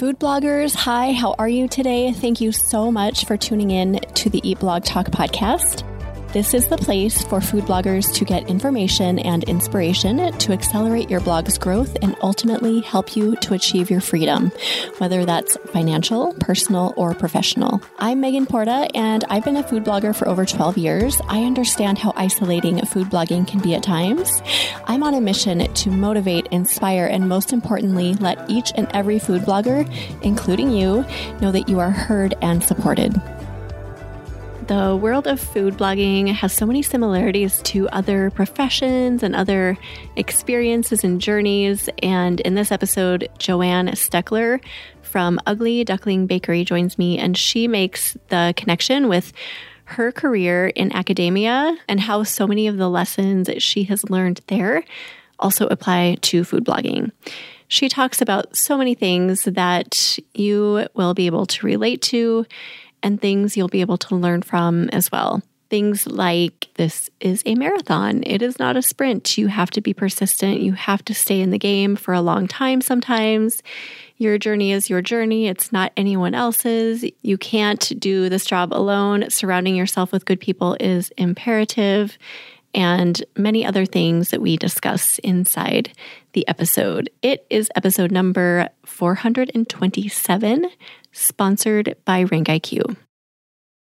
Food bloggers, hi, how are you today? Thank you so much for tuning in to the Eat Blog Talk podcast. This is the place for food bloggers to get information and inspiration to accelerate your blog's growth and ultimately help you to achieve your freedom, whether that's financial, personal, or professional. I'm Megan Porta, and I've been a food blogger for over 12 years. I understand how isolating food blogging can be at times. I'm on a mission to motivate, inspire, and most importantly, let each and every food blogger, including you, know that you are heard and supported the world of food blogging has so many similarities to other professions and other experiences and journeys. And in this episode, Joanne Stekler from Ugly Duckling Bakery joins me, and she makes the connection with her career in academia and how so many of the lessons she has learned there also apply to food blogging. She talks about so many things that you will be able to relate to and things you'll be able to learn from as well. Things like this is a marathon. It is not a sprint. You have to be persistent. You have to stay in the game for a long time sometimes. Your journey is your journey, it's not anyone else's. You can't do this job alone. Surrounding yourself with good people is imperative and many other things that we discuss inside the episode. It is episode number 427 sponsored by RankIQ.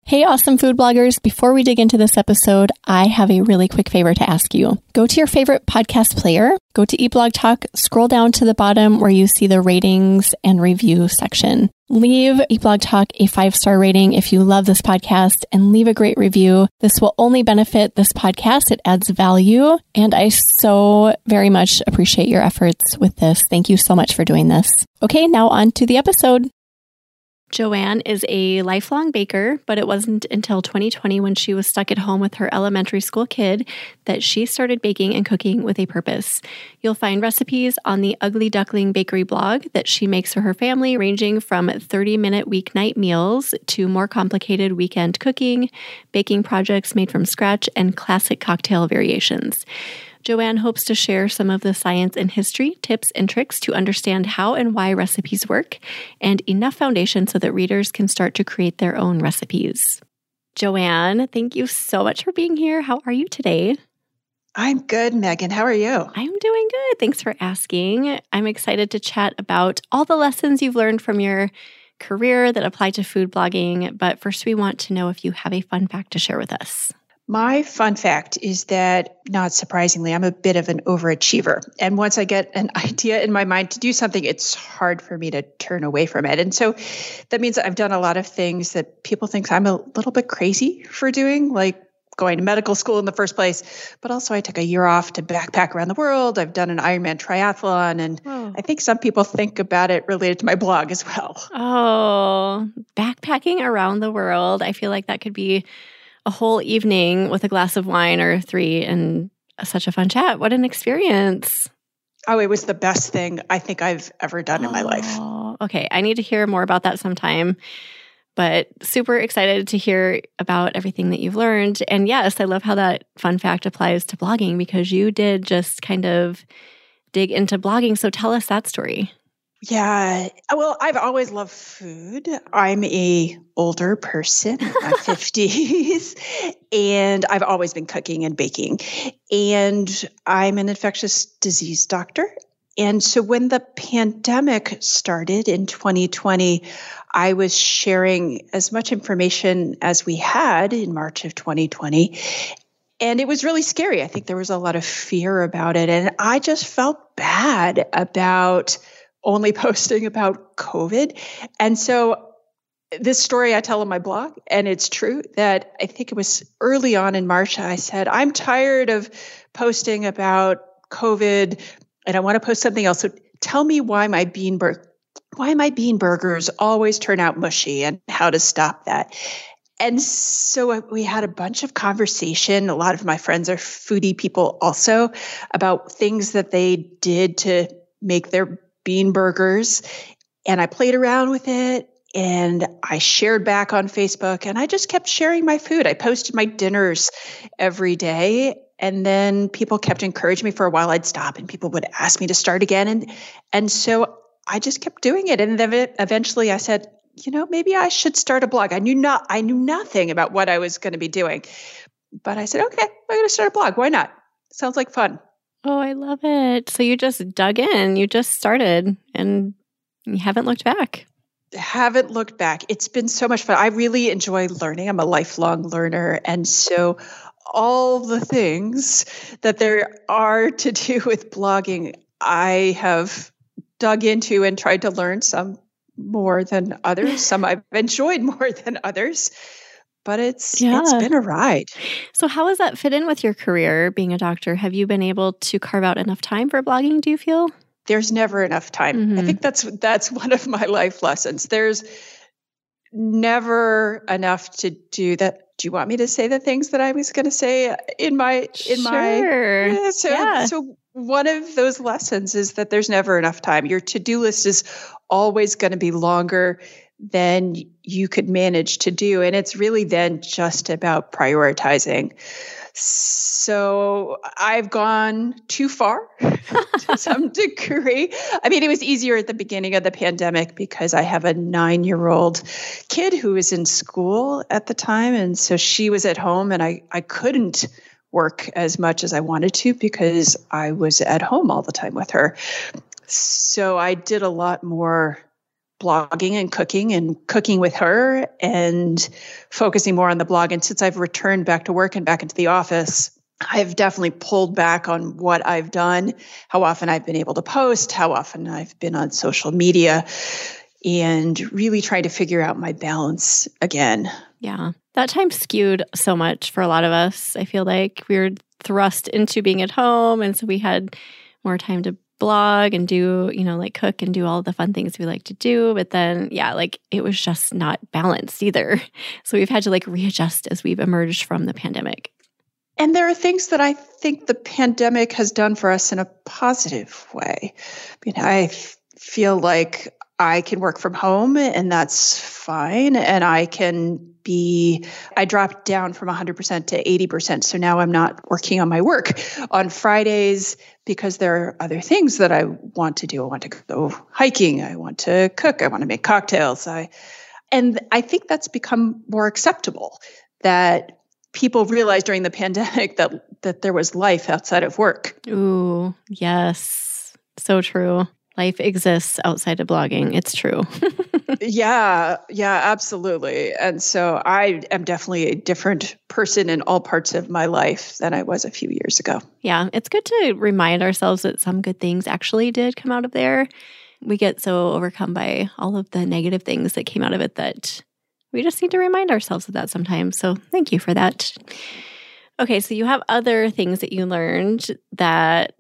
Hey, awesome food bloggers. Before we dig into this episode, I have a really quick favor to ask you. Go to your favorite podcast player, go to Eat Blog Talk, scroll down to the bottom where you see the ratings and review section. Leave Eat Blog Talk a five star rating if you love this podcast and leave a great review. This will only benefit this podcast. It adds value. And I so very much appreciate your efforts with this. Thank you so much for doing this. Okay, now on to the episode. Joanne is a lifelong baker, but it wasn't until 2020 when she was stuck at home with her elementary school kid that she started baking and cooking with a purpose. You'll find recipes on the Ugly Duckling Bakery blog that she makes for her family, ranging from 30 minute weeknight meals to more complicated weekend cooking, baking projects made from scratch, and classic cocktail variations. Joanne hopes to share some of the science and history, tips, and tricks to understand how and why recipes work, and enough foundation so that readers can start to create their own recipes. Joanne, thank you so much for being here. How are you today? I'm good, Megan. How are you? I'm doing good. Thanks for asking. I'm excited to chat about all the lessons you've learned from your career that apply to food blogging. But first, we want to know if you have a fun fact to share with us. My fun fact is that, not surprisingly, I'm a bit of an overachiever. And once I get an idea in my mind to do something, it's hard for me to turn away from it. And so that means I've done a lot of things that people think I'm a little bit crazy for doing, like going to medical school in the first place. But also, I took a year off to backpack around the world. I've done an Ironman triathlon. And. I think some people think about it related to my blog as well. Oh, backpacking around the world. I feel like that could be a whole evening with a glass of wine or three and such a fun chat. What an experience. Oh, it was the best thing I think I've ever done oh, in my life. Okay. I need to hear more about that sometime. But super excited to hear about everything that you've learned. And yes, I love how that fun fact applies to blogging because you did just kind of dig into blogging. So tell us that story. Yeah. Uh, well, I've always loved food. I'm a older person, my 50s, and I've always been cooking and baking. And I'm an infectious disease doctor. And so when the pandemic started in 2020, I was sharing as much information as we had in March of 2020. And it was really scary. I think there was a lot of fear about it. And I just felt bad about only posting about COVID. And so this story I tell on my blog, and it's true that I think it was early on in March, I said, I'm tired of posting about COVID and I want to post something else. So tell me why my bean burger why my bean burgers always turn out mushy and how to stop that. And so we had a bunch of conversation. A lot of my friends are foodie people also about things that they did to make their bean burgers. And I played around with it and I shared back on Facebook and I just kept sharing my food. I posted my dinners every day. And then people kept encouraging me for a while. I'd stop and people would ask me to start again. And, and so I just kept doing it. And then eventually I said, you know, maybe I should start a blog. I knew not I knew nothing about what I was going to be doing. But I said, okay, I'm going to start a blog. Why not? Sounds like fun. Oh, I love it. So you just dug in, you just started and you haven't looked back. Haven't looked back. It's been so much fun. I really enjoy learning. I'm a lifelong learner. And so all the things that there are to do with blogging, I have dug into and tried to learn some more than others. Some I've enjoyed more than others but it's yeah. it's been a ride. So how does that fit in with your career being a doctor? Have you been able to carve out enough time for blogging, do you feel? There's never enough time. Mm-hmm. I think that's that's one of my life lessons. There's never enough to do that. Do you want me to say the things that I was going to say in my in sure. my yeah, so yeah. so one of those lessons is that there's never enough time. Your to-do list is always going to be longer than you could manage to do. And it's really then just about prioritizing. So I've gone too far to some degree. I mean, it was easier at the beginning of the pandemic because I have a nine year old kid who was in school at the time. And so she was at home, and I, I couldn't work as much as I wanted to because I was at home all the time with her. So I did a lot more blogging and cooking and cooking with her and focusing more on the blog. And since I've returned back to work and back into the office, I've definitely pulled back on what I've done, how often I've been able to post, how often I've been on social media, and really trying to figure out my balance again. Yeah. That time skewed so much for a lot of us. I feel like we were thrust into being at home. And so we had more time to blog and do, you know, like cook and do all the fun things we like to do. But then, yeah, like it was just not balanced either. So we've had to like readjust as we've emerged from the pandemic. And there are things that I think the pandemic has done for us in a positive way. I mean, I feel like I can work from home and that's fine. And I can be, I dropped down from 100% to 80%. So now I'm not working on my work on Fridays because there are other things that I want to do. I want to go hiking. I want to cook. I want to make cocktails. I, and I think that's become more acceptable that people realized during the pandemic that, that there was life outside of work. Ooh, yes. So true life exists outside of blogging. Mm. It's true. yeah, yeah, absolutely. And so I am definitely a different person in all parts of my life than I was a few years ago. Yeah, it's good to remind ourselves that some good things actually did come out of there. We get so overcome by all of the negative things that came out of it that we just need to remind ourselves of that sometimes. So thank you for that. Okay, so you have other things that you learned that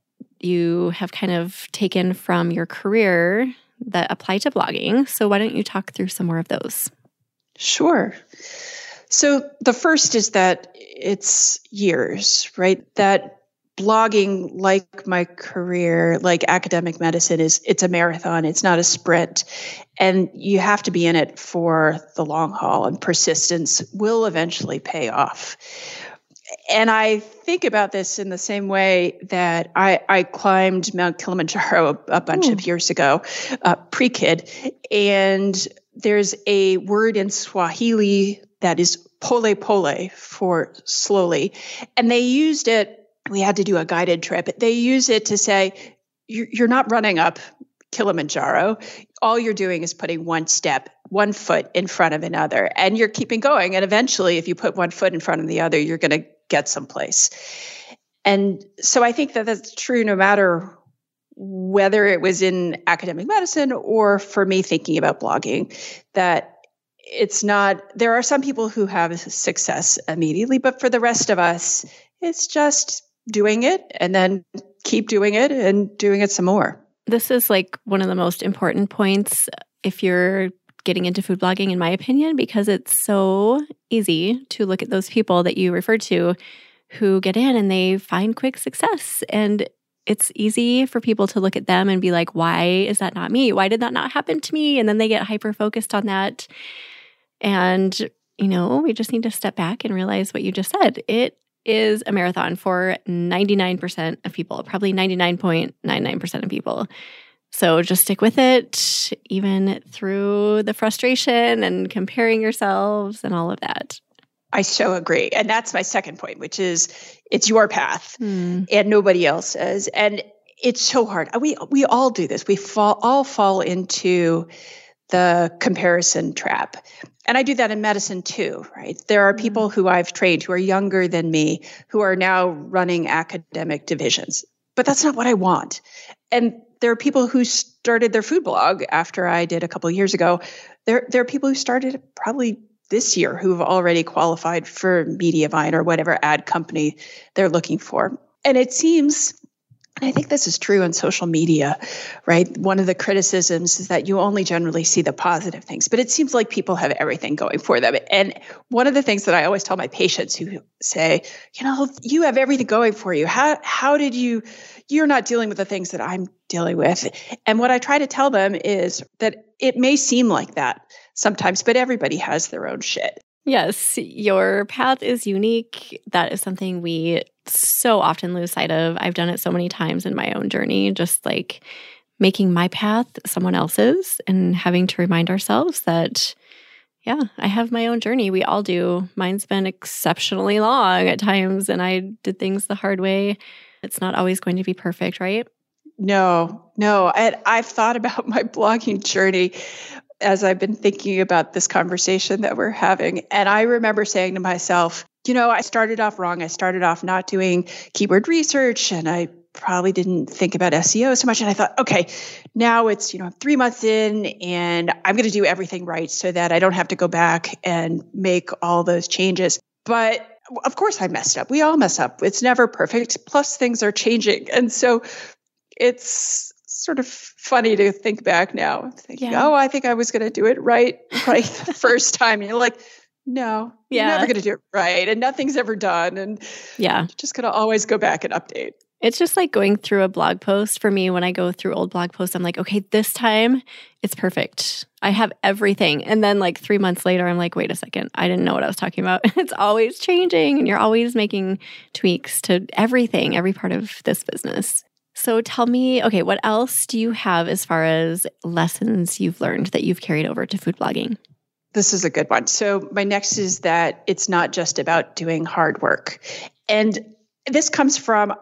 you have kind of taken from your career that apply to blogging. So, why don't you talk through some more of those? Sure. So, the first is that it's years, right? That blogging like my career like academic medicine is it's a marathon it's not a sprint and you have to be in it for the long haul and persistence will eventually pay off and I think about this in the same way that I, I climbed Mount Kilimanjaro a, a bunch Ooh. of years ago, uh, pre kid. And there's a word in Swahili that is pole pole for slowly. And they used it, we had to do a guided trip. They use it to say, you're, you're not running up Kilimanjaro. All you're doing is putting one step, one foot in front of another, and you're keeping going. And eventually, if you put one foot in front of the other, you're going to get someplace. And so I think that that's true no matter whether it was in academic medicine or for me thinking about blogging, that it's not, there are some people who have success immediately, but for the rest of us, it's just doing it and then keep doing it and doing it some more. This is like one of the most important points if you're getting into food blogging, in my opinion, because it's so easy to look at those people that you referred to who get in and they find quick success. And it's easy for people to look at them and be like, why is that not me? Why did that not happen to me? And then they get hyper focused on that. And, you know, we just need to step back and realize what you just said. It is a marathon for 99% of people, probably 99.99% of people. So just stick with it, even through the frustration and comparing yourselves and all of that. I so agree. And that's my second point, which is it's your path hmm. and nobody else's. And it's so hard. We we all do this. We fall all fall into the comparison trap. And I do that in medicine too, right? There are hmm. people who I've trained who are younger than me who are now running academic divisions. But that's not what I want. And there are people who started their food blog after I did a couple years ago. There, there are people who started probably this year who have already qualified for Mediavine or whatever ad company they're looking for. And it seems, and I think this is true on social media, right? One of the criticisms is that you only generally see the positive things, but it seems like people have everything going for them. And one of the things that I always tell my patients who say, you know, you have everything going for you. How how did you you're not dealing with the things that I'm dealing with. And what I try to tell them is that it may seem like that sometimes, but everybody has their own shit. Yes, your path is unique. That is something we so often lose sight of. I've done it so many times in my own journey, just like making my path someone else's and having to remind ourselves that, yeah, I have my own journey. We all do. Mine's been exceptionally long at times, and I did things the hard way. It's not always going to be perfect, right? No, no. I, I've thought about my blogging journey as I've been thinking about this conversation that we're having. And I remember saying to myself, you know, I started off wrong. I started off not doing keyword research and I probably didn't think about SEO so much. And I thought, okay, now it's, you know, three months in and I'm going to do everything right so that I don't have to go back and make all those changes. But of course I messed up. We all mess up. It's never perfect. Plus things are changing. And so it's sort of funny to think back now, thinking, yeah. oh, I think I was going to do it right, right the first time. And you're like, no, yeah. you're never going to do it right. And nothing's ever done. And yeah, just going to always go back and update. It's just like going through a blog post for me. When I go through old blog posts, I'm like, okay, this time it's perfect. I have everything. And then, like, three months later, I'm like, wait a second, I didn't know what I was talking about. it's always changing, and you're always making tweaks to everything, every part of this business. So tell me, okay, what else do you have as far as lessons you've learned that you've carried over to food blogging? This is a good one. So, my next is that it's not just about doing hard work. And this comes from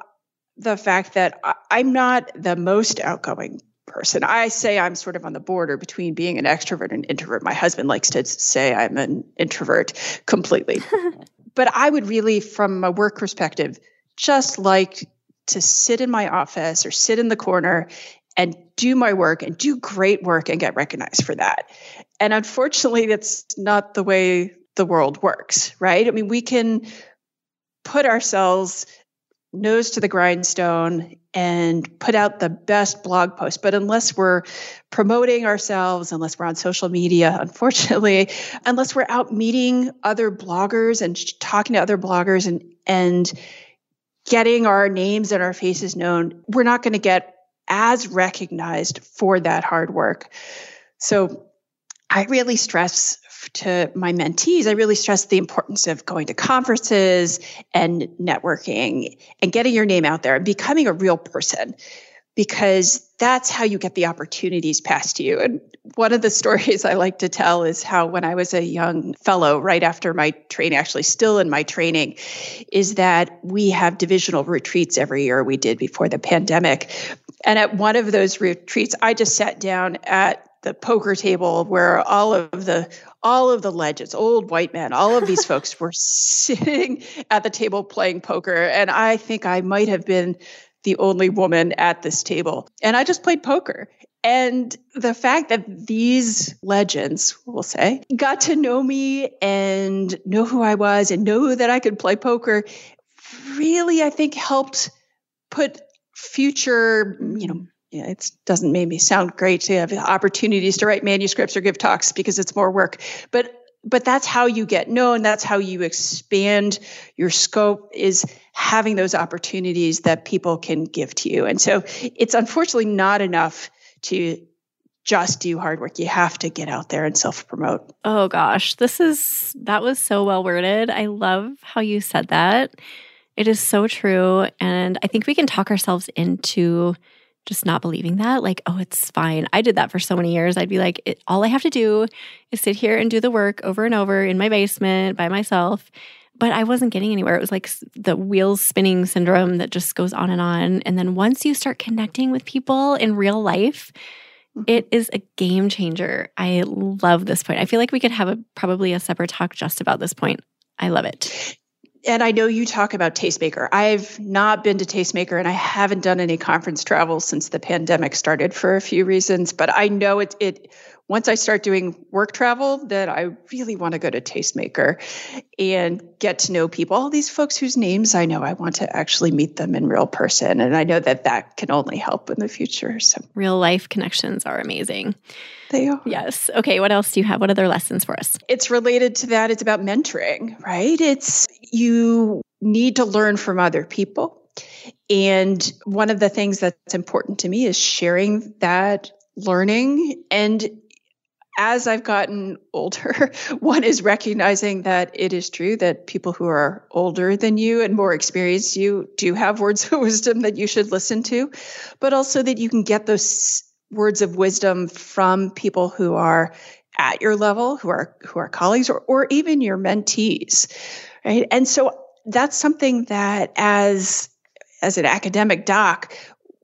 the fact that I'm not the most outgoing person. I say I'm sort of on the border between being an extrovert and introvert. My husband likes to say I'm an introvert completely. but I would really, from a work perspective, just like to sit in my office or sit in the corner and do my work and do great work and get recognized for that. And unfortunately, that's not the way the world works, right? I mean, we can put ourselves nose to the grindstone and put out the best blog post. But unless we're promoting ourselves, unless we're on social media, unfortunately, unless we're out meeting other bloggers and talking to other bloggers and and getting our names and our faces known, we're not going to get as recognized for that hard work. So I really stress to my mentees, I really stress the importance of going to conferences and networking and getting your name out there and becoming a real person because that's how you get the opportunities passed to you. And one of the stories I like to tell is how when I was a young fellow, right after my training, actually still in my training, is that we have divisional retreats every year. We did before the pandemic. And at one of those retreats, I just sat down at the poker table where all of the all of the legends, old white men, all of these folks were sitting at the table playing poker. And I think I might have been the only woman at this table. And I just played poker. And the fact that these legends, we'll say, got to know me and know who I was and know that I could play poker really, I think, helped put future, you know, yeah, it doesn't make me sound great to have opportunities to write manuscripts or give talks because it's more work. But but that's how you get known. That's how you expand your scope is having those opportunities that people can give to you. And so it's unfortunately not enough to just do hard work. You have to get out there and self promote. Oh gosh, this is that was so well worded. I love how you said that. It is so true. And I think we can talk ourselves into just not believing that, like, oh, it's fine. I did that for so many years. I'd be like, all I have to do is sit here and do the work over and over in my basement by myself. But I wasn't getting anywhere. It was like the wheels spinning syndrome that just goes on and on. And then once you start connecting with people in real life, mm-hmm. it is a game changer. I love this point. I feel like we could have a probably a separate talk just about this point. I love it and I know you talk about Tastemaker. I've not been to Tastemaker and I haven't done any conference travel since the pandemic started for a few reasons, but I know it it once I start doing work travel that I really want to go to Tastemaker and get to know people. All these folks whose names I know, I want to actually meet them in real person and I know that that can only help in the future. So real life connections are amazing. They are. Yes. Okay. What else do you have? What other lessons for us? It's related to that. It's about mentoring, right? It's you need to learn from other people. And one of the things that's important to me is sharing that learning. And as I've gotten older, one is recognizing that it is true that people who are older than you and more experienced you do have words of wisdom that you should listen to, but also that you can get those words of wisdom from people who are at your level, who are who are colleagues or, or even your mentees. Right. And so that's something that as as an academic doc,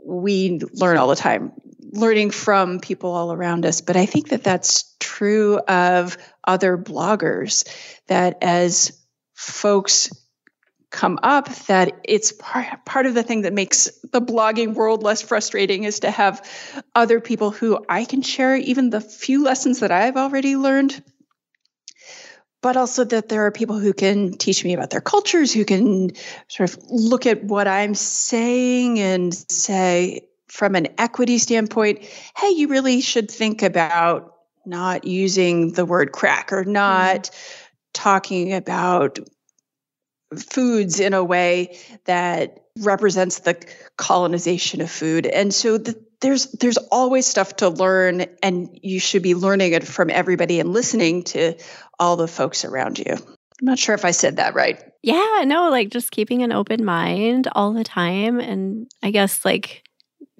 we learn all the time, learning from people all around us. But I think that that's true of other bloggers, that as folks come up that it's part, part of the thing that makes the blogging world less frustrating is to have other people who I can share even the few lessons that I've already learned but also that there are people who can teach me about their cultures, who can sort of look at what I'm saying and say, from an equity standpoint, hey, you really should think about not using the word crack or not mm-hmm. talking about foods in a way that represents the colonization of food. And so the, there's there's always stuff to learn and you should be learning it from everybody and listening to all the folks around you. I'm not sure if I said that right. Yeah, no, like just keeping an open mind all the time and I guess like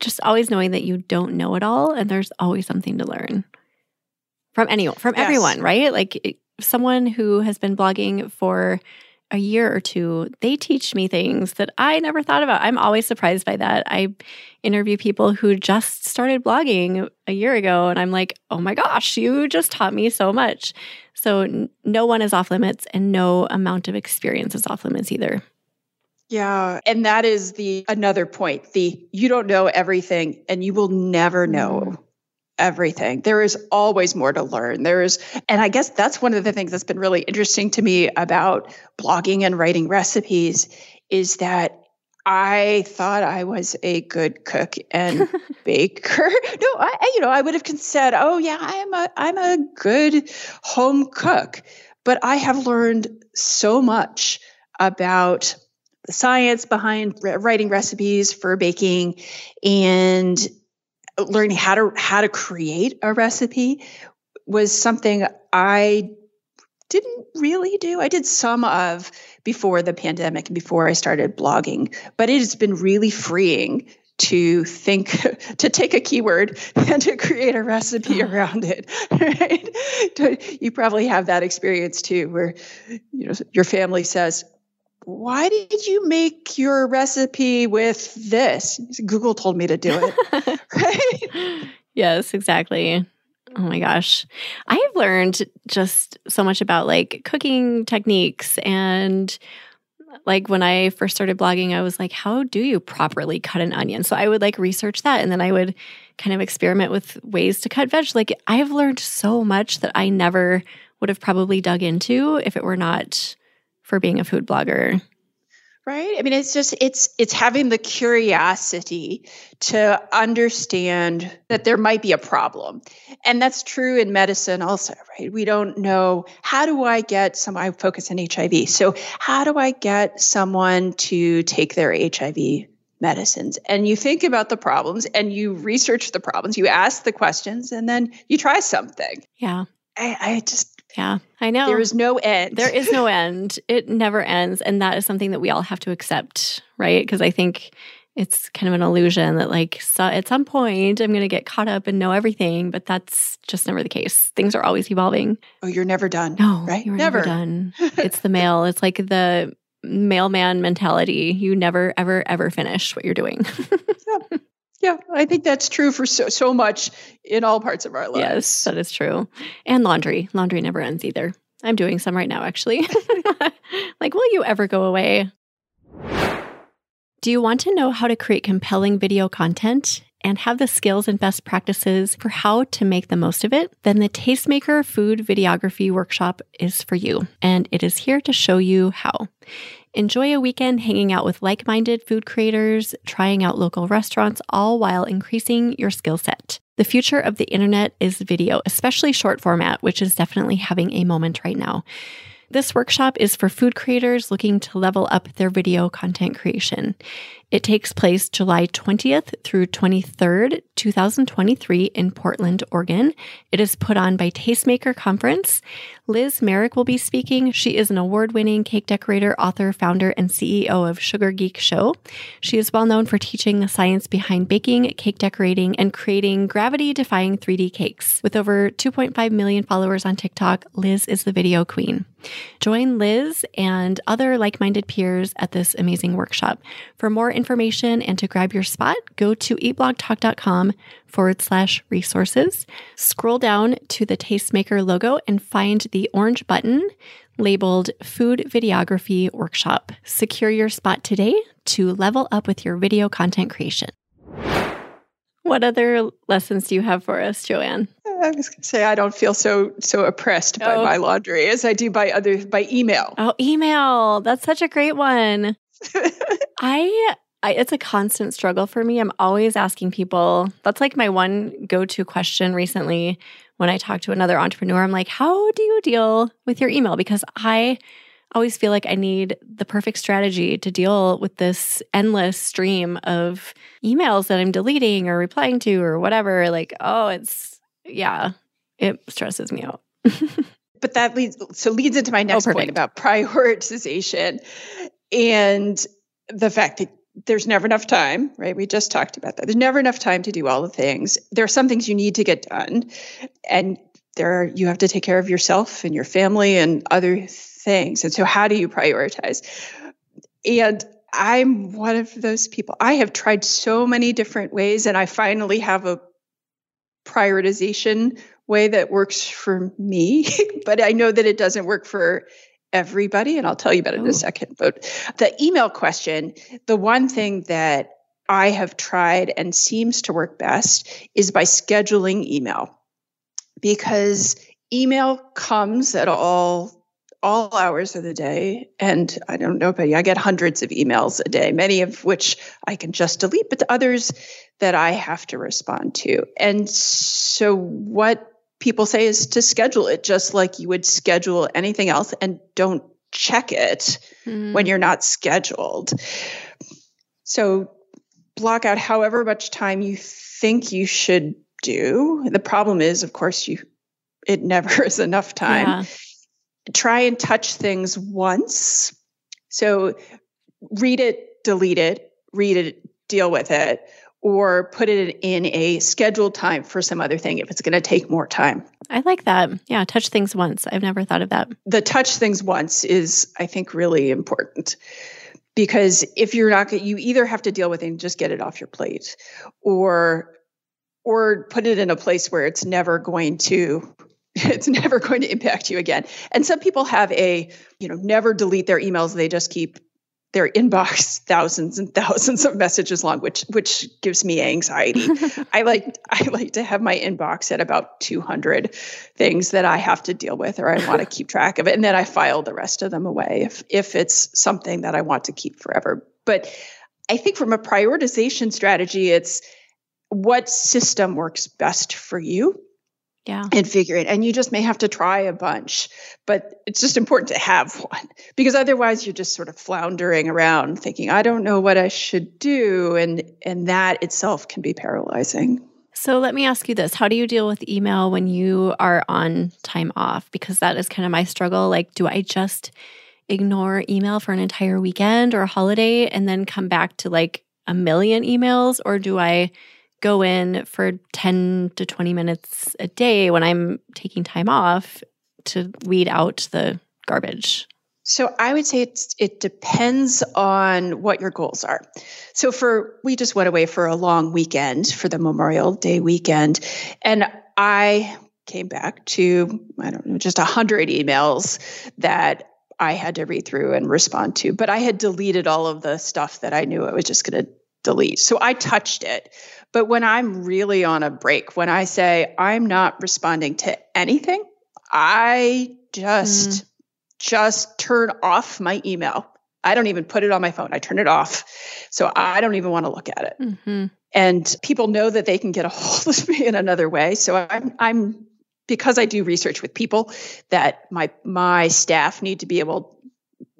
just always knowing that you don't know it all and there's always something to learn from anyone, from yes. everyone, right? Like someone who has been blogging for a year or two, they teach me things that I never thought about. I'm always surprised by that. I interview people who just started blogging a year ago, and I'm like, oh my gosh, you just taught me so much. So, no one is off limits, and no amount of experience is off limits either. Yeah, and that is the another point. The you don't know everything and you will never know mm everything. There is always more to learn. There is, and I guess that's one of the things that's been really interesting to me about blogging and writing recipes is that I thought I was a good cook and baker. No, I, you know, I would have said, "Oh yeah, I'm a I'm a good home cook." But I have learned so much about the science behind writing recipes for baking and learning how to how to create a recipe was something I didn't really do. I did some of before the pandemic and before I started blogging, but it has been really freeing to think to take a keyword and to create a recipe around it right you probably have that experience too where you know your family says why did you make your recipe with this? Google told me to do it. right? Yes, exactly. Oh my gosh. I have learned just so much about like cooking techniques and like when I first started blogging, I was like, how do you properly cut an onion? So I would like research that and then I would kind of experiment with ways to cut veg. Like I've learned so much that I never would have probably dug into if it were not for being a food blogger. Right? I mean it's just it's it's having the curiosity to understand that there might be a problem. And that's true in medicine also right? We don't know how do i get some i focus on hiv so how do i get someone to take their hiv medicines? And you think about the problems and you research the problems you ask the questions and then you try something. Yeah. I, I just yeah, I know. There is no end. There is no end. It never ends. And that is something that we all have to accept, right? Because I think it's kind of an illusion that like so at some point I'm going to get caught up and know everything, but that's just never the case. Things are always evolving. Oh, you're never done. No, right? You're never, never done. it's the mail. It's like the mailman mentality. You never, ever, ever finish what you're doing. yeah. Yeah, I think that's true for so, so much in all parts of our lives. Yes, that is true. And laundry. Laundry never ends either. I'm doing some right now, actually. like, will you ever go away? Do you want to know how to create compelling video content and have the skills and best practices for how to make the most of it? Then the Tastemaker Food Videography Workshop is for you, and it is here to show you how. Enjoy a weekend hanging out with like minded food creators, trying out local restaurants, all while increasing your skill set. The future of the internet is video, especially short format, which is definitely having a moment right now. This workshop is for food creators looking to level up their video content creation. It takes place July 20th through 23rd, 2023 in Portland, Oregon. It is put on by Tastemaker Conference. Liz Marek will be speaking. She is an award winning cake decorator, author, founder, and CEO of Sugar Geek Show. She is well known for teaching the science behind baking, cake decorating, and creating gravity defying 3D cakes. With over 2.5 million followers on TikTok, Liz is the video queen. Join Liz and other like minded peers at this amazing workshop. For more information and to grab your spot, go to eatblogtalk.com forward slash resources. Scroll down to the Tastemaker logo and find the orange button labeled Food Videography Workshop. Secure your spot today to level up with your video content creation. What other lessons do you have for us, Joanne? I was going to say I don't feel so so oppressed by oh. my laundry as I do by other by email. Oh, email. That's such a great one. I I, it's a constant struggle for me. I'm always asking people. That's like my one go to question recently when I talk to another entrepreneur. I'm like, how do you deal with your email? Because I always feel like I need the perfect strategy to deal with this endless stream of emails that I'm deleting or replying to or whatever. Like, oh, it's, yeah, it stresses me out. but that leads so leads into my oh, next oh, point about prioritization and the fact that there's never enough time, right? We just talked about that. There's never enough time to do all the things. There are some things you need to get done, and there are, you have to take care of yourself and your family and other things. And so, how do you prioritize? And I'm one of those people. I have tried so many different ways, and I finally have a prioritization way that works for me. but I know that it doesn't work for everybody, and I'll tell you about it in a oh. second. But the email question, the one thing that I have tried and seems to work best is by scheduling email because email comes at all all hours of the day and i don't know but i get hundreds of emails a day many of which i can just delete but the others that i have to respond to and so what people say is to schedule it just like you would schedule anything else and don't check it mm. when you're not scheduled. So block out however much time you think you should do. The problem is, of course, you it never is enough time. Yeah. Try and touch things once. So read it, delete it, read it, deal with it or put it in a scheduled time for some other thing if it's going to take more time. I like that. Yeah, touch things once. I've never thought of that. The touch things once is, I think, really important because if you're not, you either have to deal with it and just get it off your plate, or or put it in a place where it's never going to it's never going to impact you again. And some people have a, you know, never delete their emails. They just keep their inbox thousands and thousands of messages long which which gives me anxiety. I like i like to have my inbox at about 200 things that i have to deal with or i want to keep track of it and then i file the rest of them away if if it's something that i want to keep forever. But i think from a prioritization strategy it's what system works best for you yeah. and figure it. And you just may have to try a bunch, but it's just important to have one because otherwise you're just sort of floundering around thinking, I don't know what I should do. And, and that itself can be paralyzing. So let me ask you this. How do you deal with email when you are on time off? Because that is kind of my struggle. Like, do I just ignore email for an entire weekend or a holiday and then come back to like a million emails or do I go in for 10 to 20 minutes a day when I'm taking time off to weed out the garbage? So I would say it's, it depends on what your goals are. So for we just went away for a long weekend for the Memorial Day weekend, and I came back to I don't know just a hundred emails that I had to read through and respond to. But I had deleted all of the stuff that I knew I was just going to delete. So I touched it. But when I'm really on a break, when I say I'm not responding to anything, I just mm just turn off my email. I don't even put it on my phone. I turn it off. So I don't even want to look at it. Mm-hmm. And people know that they can get a hold of me in another way. So I'm, I'm because I do research with people that my my staff need to be able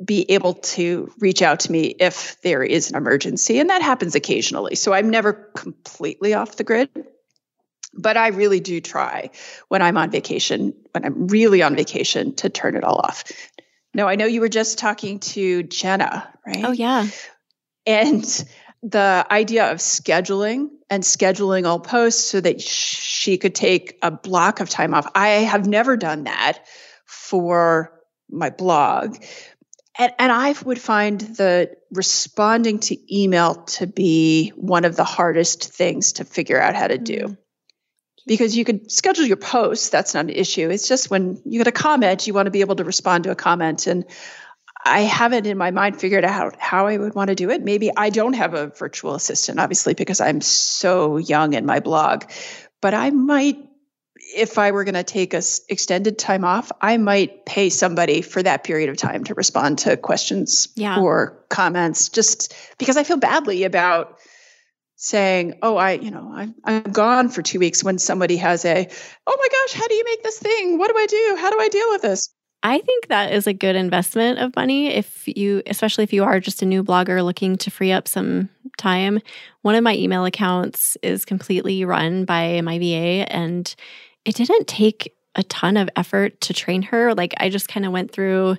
be able to reach out to me if there is an emergency and that happens occasionally. So I'm never completely off the grid but I really do try when I'm on vacation, when I'm really on vacation, to turn it all off. No, I know you were just talking to Jenna, right? Oh, yeah. And the idea of scheduling and scheduling all posts so that she could take a block of time off. I have never done that for my blog. And, and I would find the responding to email to be one of the hardest things to figure out how to do. Mm-hmm because you could schedule your posts. That's not an issue. It's just when you get a comment, you want to be able to respond to a comment. And I haven't in my mind figured out how I would want to do it. Maybe I don't have a virtual assistant, obviously, because I'm so young in my blog. But I might, if I were going to take a extended time off, I might pay somebody for that period of time to respond to questions yeah. or comments, just because I feel badly about saying, "Oh, I, you know, I'm I'm gone for 2 weeks when somebody has a, "Oh my gosh, how do you make this thing? What do I do? How do I deal with this?" I think that is a good investment of money if you especially if you are just a new blogger looking to free up some time. One of my email accounts is completely run by my VA and it didn't take a ton of effort to train her. Like I just kind of went through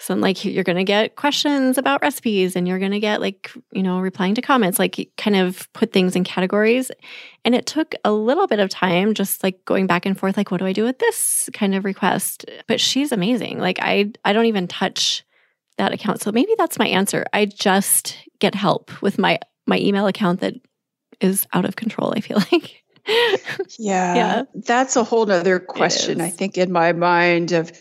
some like you're going to get questions about recipes and you're going to get like you know replying to comments like kind of put things in categories. And it took a little bit of time just like going back and forth like what do i do with this kind of request? But she's amazing. Like i i don't even touch that account. So maybe that's my answer. I just get help with my my email account that is out of control i feel like yeah, yeah. that's a whole nother question i think in my mind of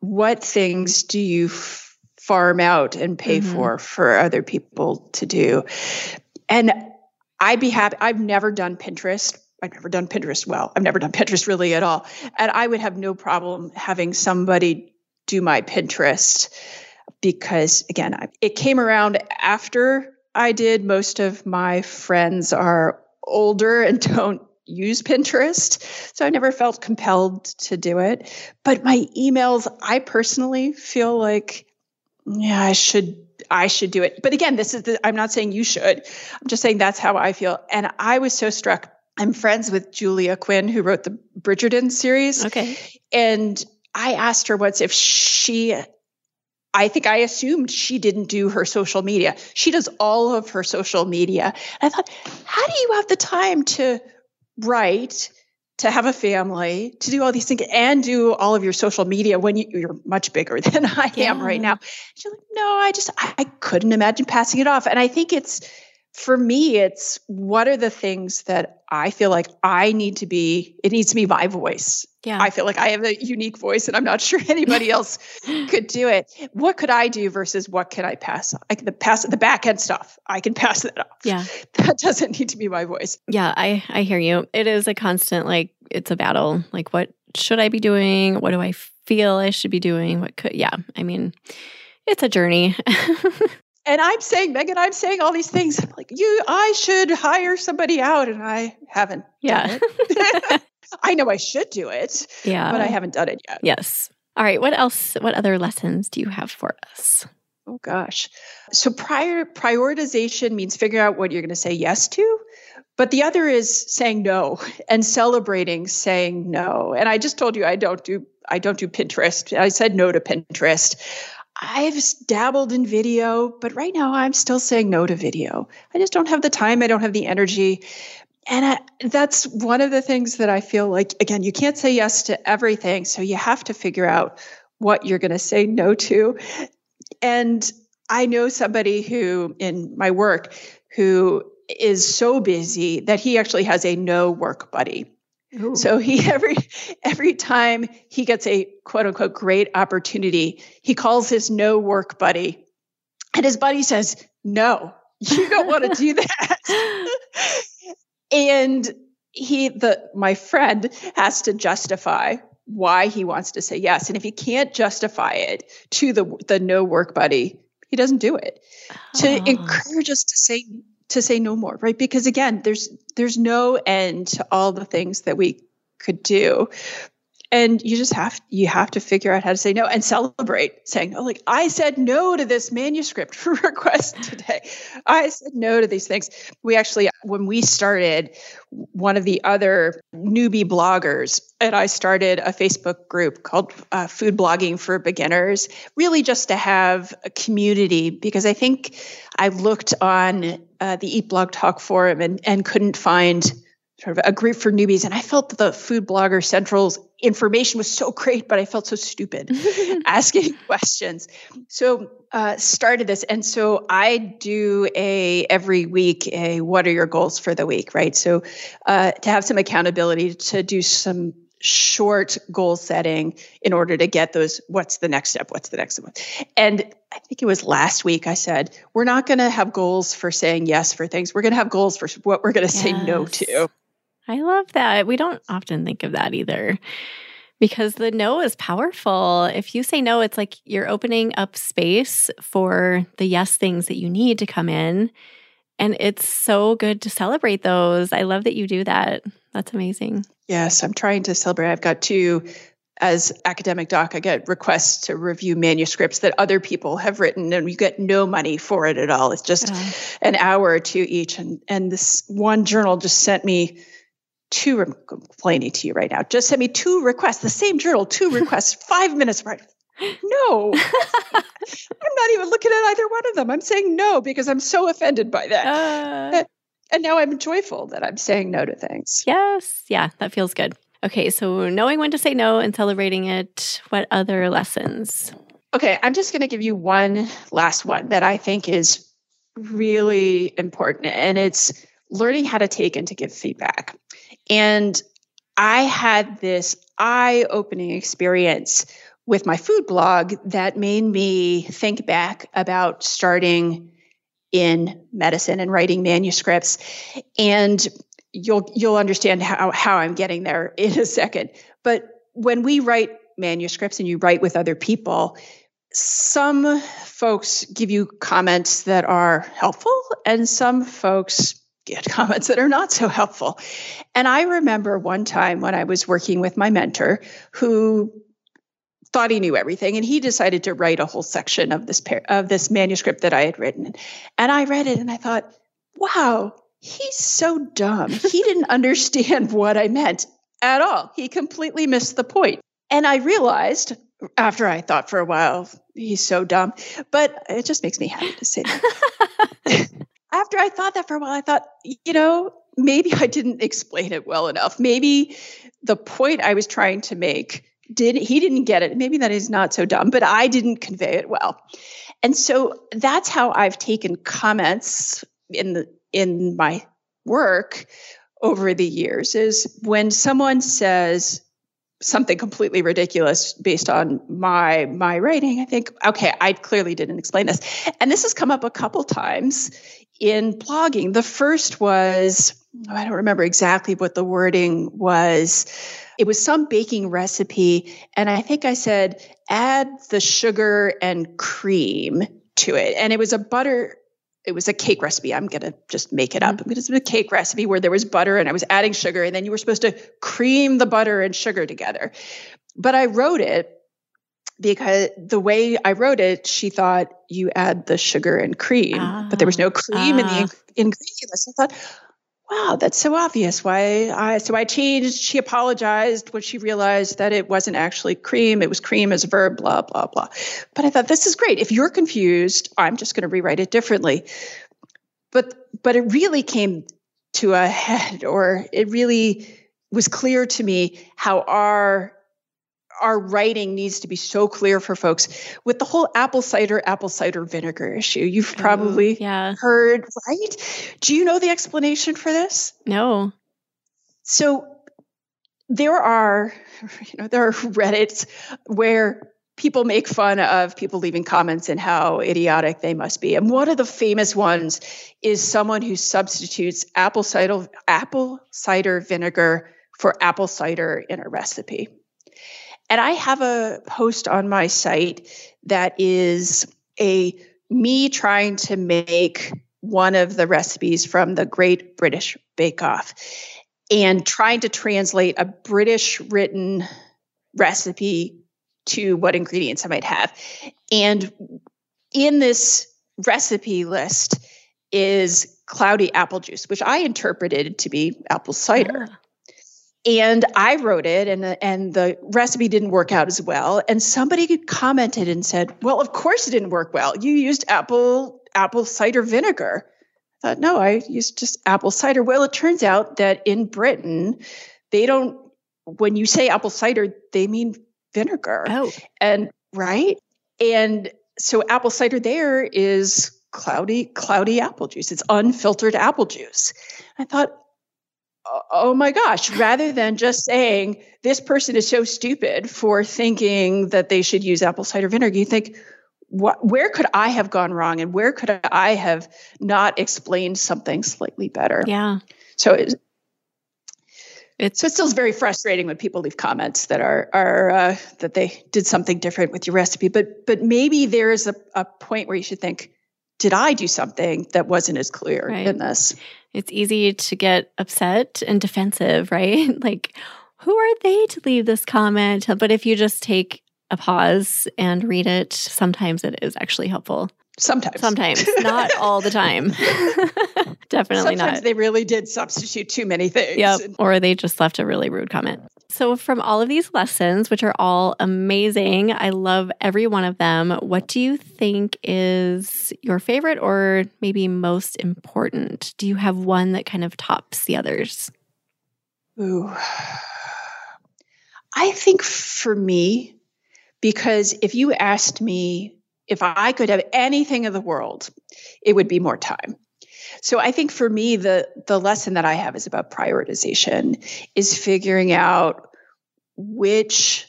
what things do you f- farm out and pay mm-hmm. for for other people to do? And I'd be happy. I've never done Pinterest. I've never done Pinterest well. I've never done Pinterest really at all. And I would have no problem having somebody do my Pinterest because, again, it came around after I did. Most of my friends are older and don't use Pinterest. So I never felt compelled to do it. But my emails, I personally feel like, yeah, I should I should do it. But again, this is the, I'm not saying you should. I'm just saying that's how I feel. And I was so struck. I'm friends with Julia Quinn, who wrote the Bridgerton series. Okay. And I asked her once if she I think I assumed she didn't do her social media. She does all of her social media. And I thought, how do you have the time to right to have a family, to do all these things, and do all of your social media when you, are much bigger than I yeah. am right now. She's like, no, I just I, I couldn't imagine passing it off. And I think it's for me, it's what are the things that I feel like I need to be, it needs to be my voice. Yeah. I feel like I have a unique voice and I'm not sure anybody else could do it. What could I do versus what can I pass? I can pass the back end stuff. I can pass that off. Yeah. That doesn't need to be my voice. Yeah, I, I hear you. It is a constant, like, it's a battle. Like, what should I be doing? What do I feel I should be doing? What could, yeah. I mean, it's a journey. And I'm saying, Megan, I'm saying all these things. I'm like, you, I should hire somebody out, and I haven't. Yeah. I know I should do it. Yeah. But I haven't done it yet. Yes. All right. What else? What other lessons do you have for us? Oh gosh. So prior prioritization means figuring out what you're going to say yes to, but the other is saying no and celebrating saying no. And I just told you I don't do I don't do Pinterest. I said no to Pinterest. I've dabbled in video, but right now I'm still saying no to video. I just don't have the time. I don't have the energy. And I, that's one of the things that I feel like, again, you can't say yes to everything. So you have to figure out what you're going to say no to. And I know somebody who, in my work, who is so busy that he actually has a no work buddy. Ooh. So he every every time he gets a quote unquote great opportunity, he calls his no work buddy. And his buddy says, "No, you don't want to do that." and he the my friend has to justify why he wants to say yes. And if he can't justify it to the the no work buddy, he doesn't do it. Oh. To ah. encourage us to say to say no more, right? Because again, there's there's no end to all the things that we could do. And you just have you have to figure out how to say no and celebrate saying oh like i said no to this manuscript request today. I said no to these things. We actually when we started one of the other newbie bloggers and i started a facebook group called uh, food blogging for beginners really just to have a community because i think i looked on uh, the eat blog talk forum and, and couldn't find sort of a group for newbies. And I felt that the Food Blogger Central's information was so great, but I felt so stupid asking questions. So uh, started this, and so I do a every week a what are your goals for the week, right? So uh, to have some accountability to do some short goal setting in order to get those what's the next step what's the next step and i think it was last week i said we're not going to have goals for saying yes for things we're going to have goals for what we're going to yes. say no to I love that. We don't often think of that either because the no is powerful. If you say no, it's like you're opening up space for the yes things that you need to come in. And it's so good to celebrate those. I love that you do that. That's amazing. Yes, I'm trying to celebrate. I've got two as academic doc, I get requests to review manuscripts that other people have written, and you get no money for it at all. It's just an hour or two each. And and this one journal just sent me two, I'm complaining to you right now, just sent me two requests, the same journal, two requests, five minutes right. No, I'm not even looking at either one of them. I'm saying no because I'm so offended by that. Uh, and now I'm joyful that I'm saying no to things. Yes. Yeah, that feels good. Okay, so knowing when to say no and celebrating it, what other lessons? Okay, I'm just going to give you one last one that I think is really important, and it's learning how to take and to give feedback. And I had this eye opening experience with my food blog that made me think back about starting in medicine and writing manuscripts. And you'll you'll understand how, how I'm getting there in a second. But when we write manuscripts and you write with other people, some folks give you comments that are helpful and some folks get comments that are not so helpful. And I remember one time when I was working with my mentor who thought he knew everything and he decided to write a whole section of this par- of this manuscript that I had written. And I read it and I thought, "Wow, he's so dumb. He didn't understand what I meant at all. He completely missed the point." And I realized after I thought for a while, he's so dumb, but it just makes me happy to say that. after I thought that for a while, I thought, you know, maybe I didn't explain it well enough. Maybe the point I was trying to make did he didn't get it. Maybe that is not so dumb, but I didn't convey it well. And so that's how I've taken comments in the in my work over the years is when someone says something completely ridiculous based on my my writing i think okay i clearly didn't explain this and this has come up a couple times in blogging. The first was, I don't remember exactly what the wording was. It was some baking recipe. And I think I said, add the sugar and cream to it. And it was a butter, it was a cake recipe. I'm going to just make it up. Mm-hmm. It was a cake recipe where there was butter and I was adding sugar. And then you were supposed to cream the butter and sugar together. But I wrote it because the way I wrote it, she thought you add the sugar and cream, but there was no cream in the ah. ingredient list. I thought, wow, that's so obvious. Why? I, so I changed. She apologized when she realized that it wasn't actually cream. It was cream as a verb, blah, blah, blah. But I thought, this is great. If you're confused, I'm just going to rewrite it differently. But, but it really came to a head, or it really was clear to me how our our writing needs to be so clear for folks. With the whole apple cider apple cider vinegar issue you've probably yeah. heard right? Do you know the explanation for this? No. So there are you know there are reddits where people make fun of people leaving comments and how idiotic they must be. And one of the famous ones is someone who substitutes apple cider apple cider vinegar for apple cider in a recipe and I have a post on my site that is a me trying to make one of the recipes from the Great British Bake Off and trying to translate a British written recipe to what ingredients I might have. And in this recipe list is cloudy apple juice, which I interpreted to be apple cider. Ah. And I wrote it, and and the recipe didn't work out as well. And somebody commented and said, "Well, of course it didn't work well. You used apple apple cider vinegar." I thought, "No, I used just apple cider." Well, it turns out that in Britain, they don't. When you say apple cider, they mean vinegar. Oh, and right, and so apple cider there is cloudy cloudy apple juice. It's unfiltered apple juice. I thought, oh my gosh, rather than just saying this person is so stupid for thinking that they should use apple cider vinegar, you think, what, where could I have gone wrong and where could I have not explained something slightly better? Yeah. So it, it's so it still very frustrating when people leave comments that are are uh, that they did something different with your recipe. But but maybe there is a, a point where you should think, did I do something that wasn't as clear right. in this? It's easy to get upset and defensive, right? like, who are they to leave this comment? But if you just take a pause and read it, sometimes it is actually helpful. Sometimes. Sometimes. Not all the time. Definitely Sometimes not. they really did substitute too many things. Yep. Or they just left a really rude comment. So, from all of these lessons, which are all amazing, I love every one of them. What do you think is your favorite or maybe most important? Do you have one that kind of tops the others? Ooh. I think for me, because if you asked me if I could have anything in the world, it would be more time. So I think for me, the the lesson that I have is about prioritization, is figuring out which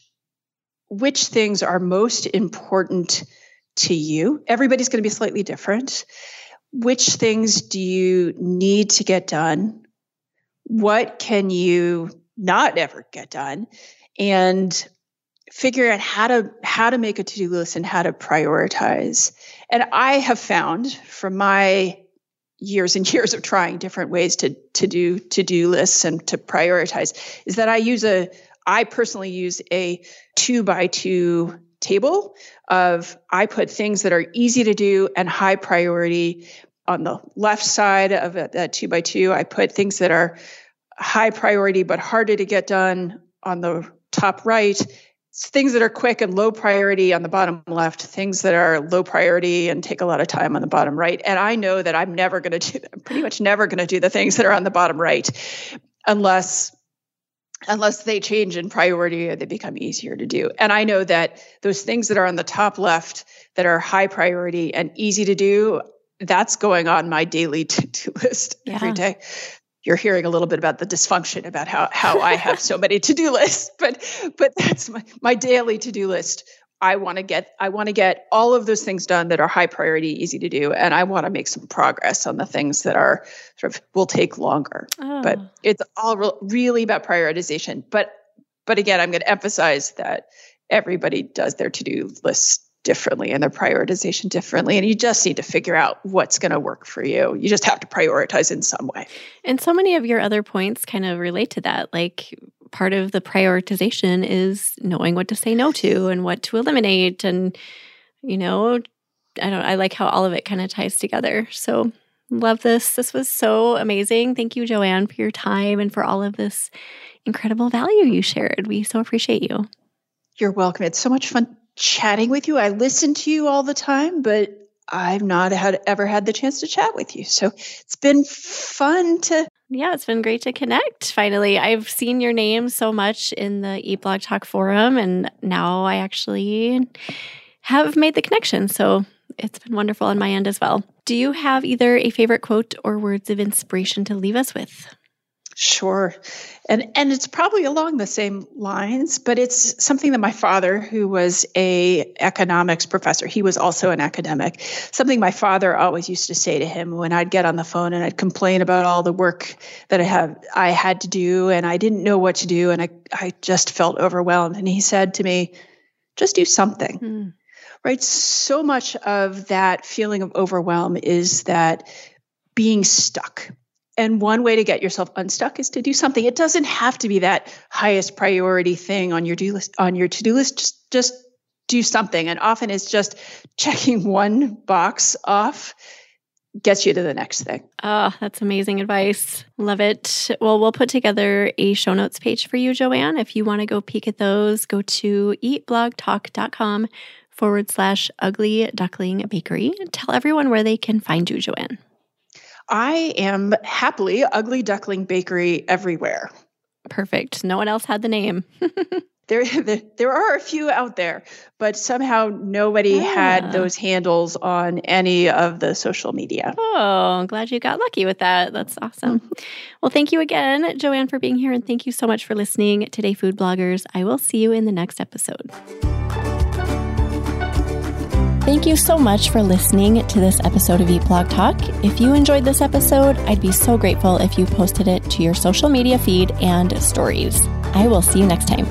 which things are most important to you. Everybody's going to be slightly different. Which things do you need to get done? What can you not ever get done? And figure out how to how to make a to-do list and how to prioritize. And I have found from my years and years of trying different ways to to do to-do lists and to prioritize is that I use a I personally use a two by two table of I put things that are easy to do and high priority on the left side of that two by two. I put things that are high priority but harder to get done on the top right things that are quick and low priority on the bottom left, things that are low priority and take a lot of time on the bottom right. And I know that I'm never going to do, I'm pretty much never going to do the things that are on the bottom right unless unless they change in priority or they become easier to do. And I know that those things that are on the top left that are high priority and easy to do, that's going on my daily to-do list yeah. every day you're hearing a little bit about the dysfunction about how how I have so many to-do lists, but but that's my, my daily to-do list. I want to get I want to get all of those things done that are high priority, easy to do, and I want to make some progress on the things that are sort of will take longer. Oh. But it's all re- really about prioritization. But but again, I'm going to emphasize that everybody does their to-do list differently and their prioritization differently. And you just need to figure out what's going to work for you. You just have to prioritize in some way. And so many of your other points kind of relate to that. Like part of the prioritization is knowing what to say no to and what to eliminate. And, you know, I don't, I like how all of it kind of ties together. So Love this. This was so amazing. Thank you, Joanne, for your time and for all of this incredible value you shared. We so appreciate you. You're welcome. It's so much fun chatting with you. I listen to you all the time, but I've not had ever had the chance to chat with you. So it's been fun to yeah, it's been great to connect finally. I've seen your name so much in the Eat Blog Talk forum, and now I actually have made the connection. So it's been wonderful on my end as well. Do you have either a favorite quote or words of inspiration to leave us with? Sure. And and it's probably along the same lines, but it's something that my father, who was a economics professor, he was also an academic. Something my father always used to say to him when I'd get on the phone and I'd complain about all the work that I have I had to do and I didn't know what to do and I I just felt overwhelmed. And he said to me, just do something. Mm. Right? So much of that feeling of overwhelm is that being stuck and one way to get yourself unstuck is to do something. It doesn't have to be that highest priority thing on your do list on your to-do list. Just just do something. And often it's just checking one box off gets you to the next thing. Oh, that's amazing advice. Love it. Well, we'll put together a show notes page for you, Joanne. If you want to go peek at those, go to eatblogtalk.com forward slash ugly duckling bakery. Tell everyone where they can find you, Joanne. I am happily Ugly Duckling Bakery everywhere. Perfect. No one else had the name. there, there, are a few out there, but somehow nobody yeah. had those handles on any of the social media. Oh, I'm glad you got lucky with that. That's awesome. Mm-hmm. Well, thank you again, Joanne, for being here, and thank you so much for listening today, food bloggers. I will see you in the next episode. Thank you so much for listening to this episode of Eat Blog Talk. If you enjoyed this episode, I'd be so grateful if you posted it to your social media feed and stories. I will see you next time.